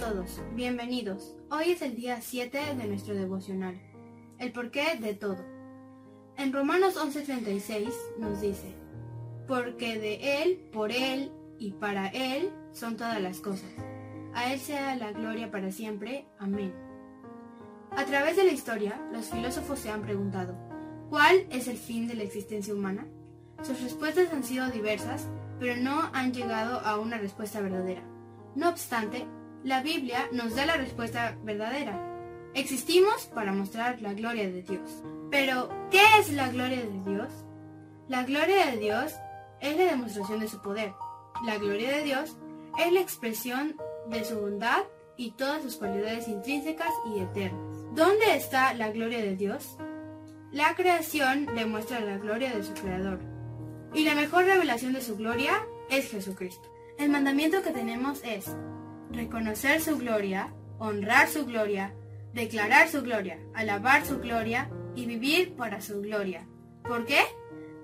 todos, bienvenidos. Hoy es el día 7 de nuestro devocional. El porqué de todo. En Romanos 11:36 nos dice, porque de Él, por Él y para Él son todas las cosas. A Él sea la gloria para siempre. Amén. A través de la historia, los filósofos se han preguntado, ¿cuál es el fin de la existencia humana? Sus respuestas han sido diversas, pero no han llegado a una respuesta verdadera. No obstante, la Biblia nos da la respuesta verdadera. Existimos para mostrar la gloria de Dios. Pero, ¿qué es la gloria de Dios? La gloria de Dios es la demostración de su poder. La gloria de Dios es la expresión de su bondad y todas sus cualidades intrínsecas y eternas. ¿Dónde está la gloria de Dios? La creación demuestra la gloria de su creador. Y la mejor revelación de su gloria es Jesucristo. El mandamiento que tenemos es reconocer su gloria, honrar su gloria, declarar su gloria, alabar su gloria y vivir para su gloria. ¿Por qué?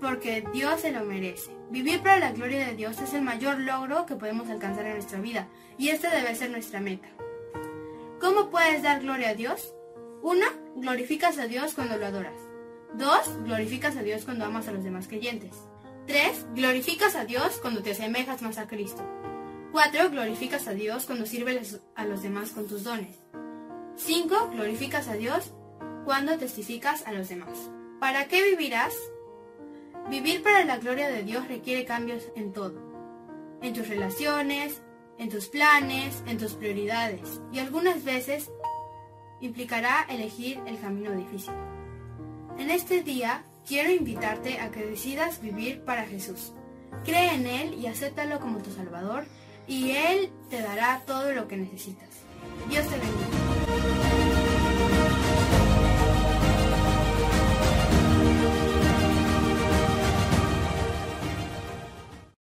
Porque Dios se lo merece. Vivir para la gloria de Dios es el mayor logro que podemos alcanzar en nuestra vida y esta debe ser nuestra meta. ¿Cómo puedes dar gloria a Dios? 1. Glorificas a Dios cuando lo adoras. 2. Glorificas a Dios cuando amas a los demás creyentes. 3. Glorificas a Dios cuando te asemejas más a Cristo. 4. Glorificas a Dios cuando sirves a los demás con tus dones. 5. Glorificas a Dios cuando testificas a los demás. ¿Para qué vivirás? Vivir para la gloria de Dios requiere cambios en todo. En tus relaciones, en tus planes, en tus prioridades. Y algunas veces implicará elegir el camino difícil. En este día quiero invitarte a que decidas vivir para Jesús. Cree en Él y acéptalo como tu Salvador y Él te dará todo lo que necesitas. Dios te bendiga.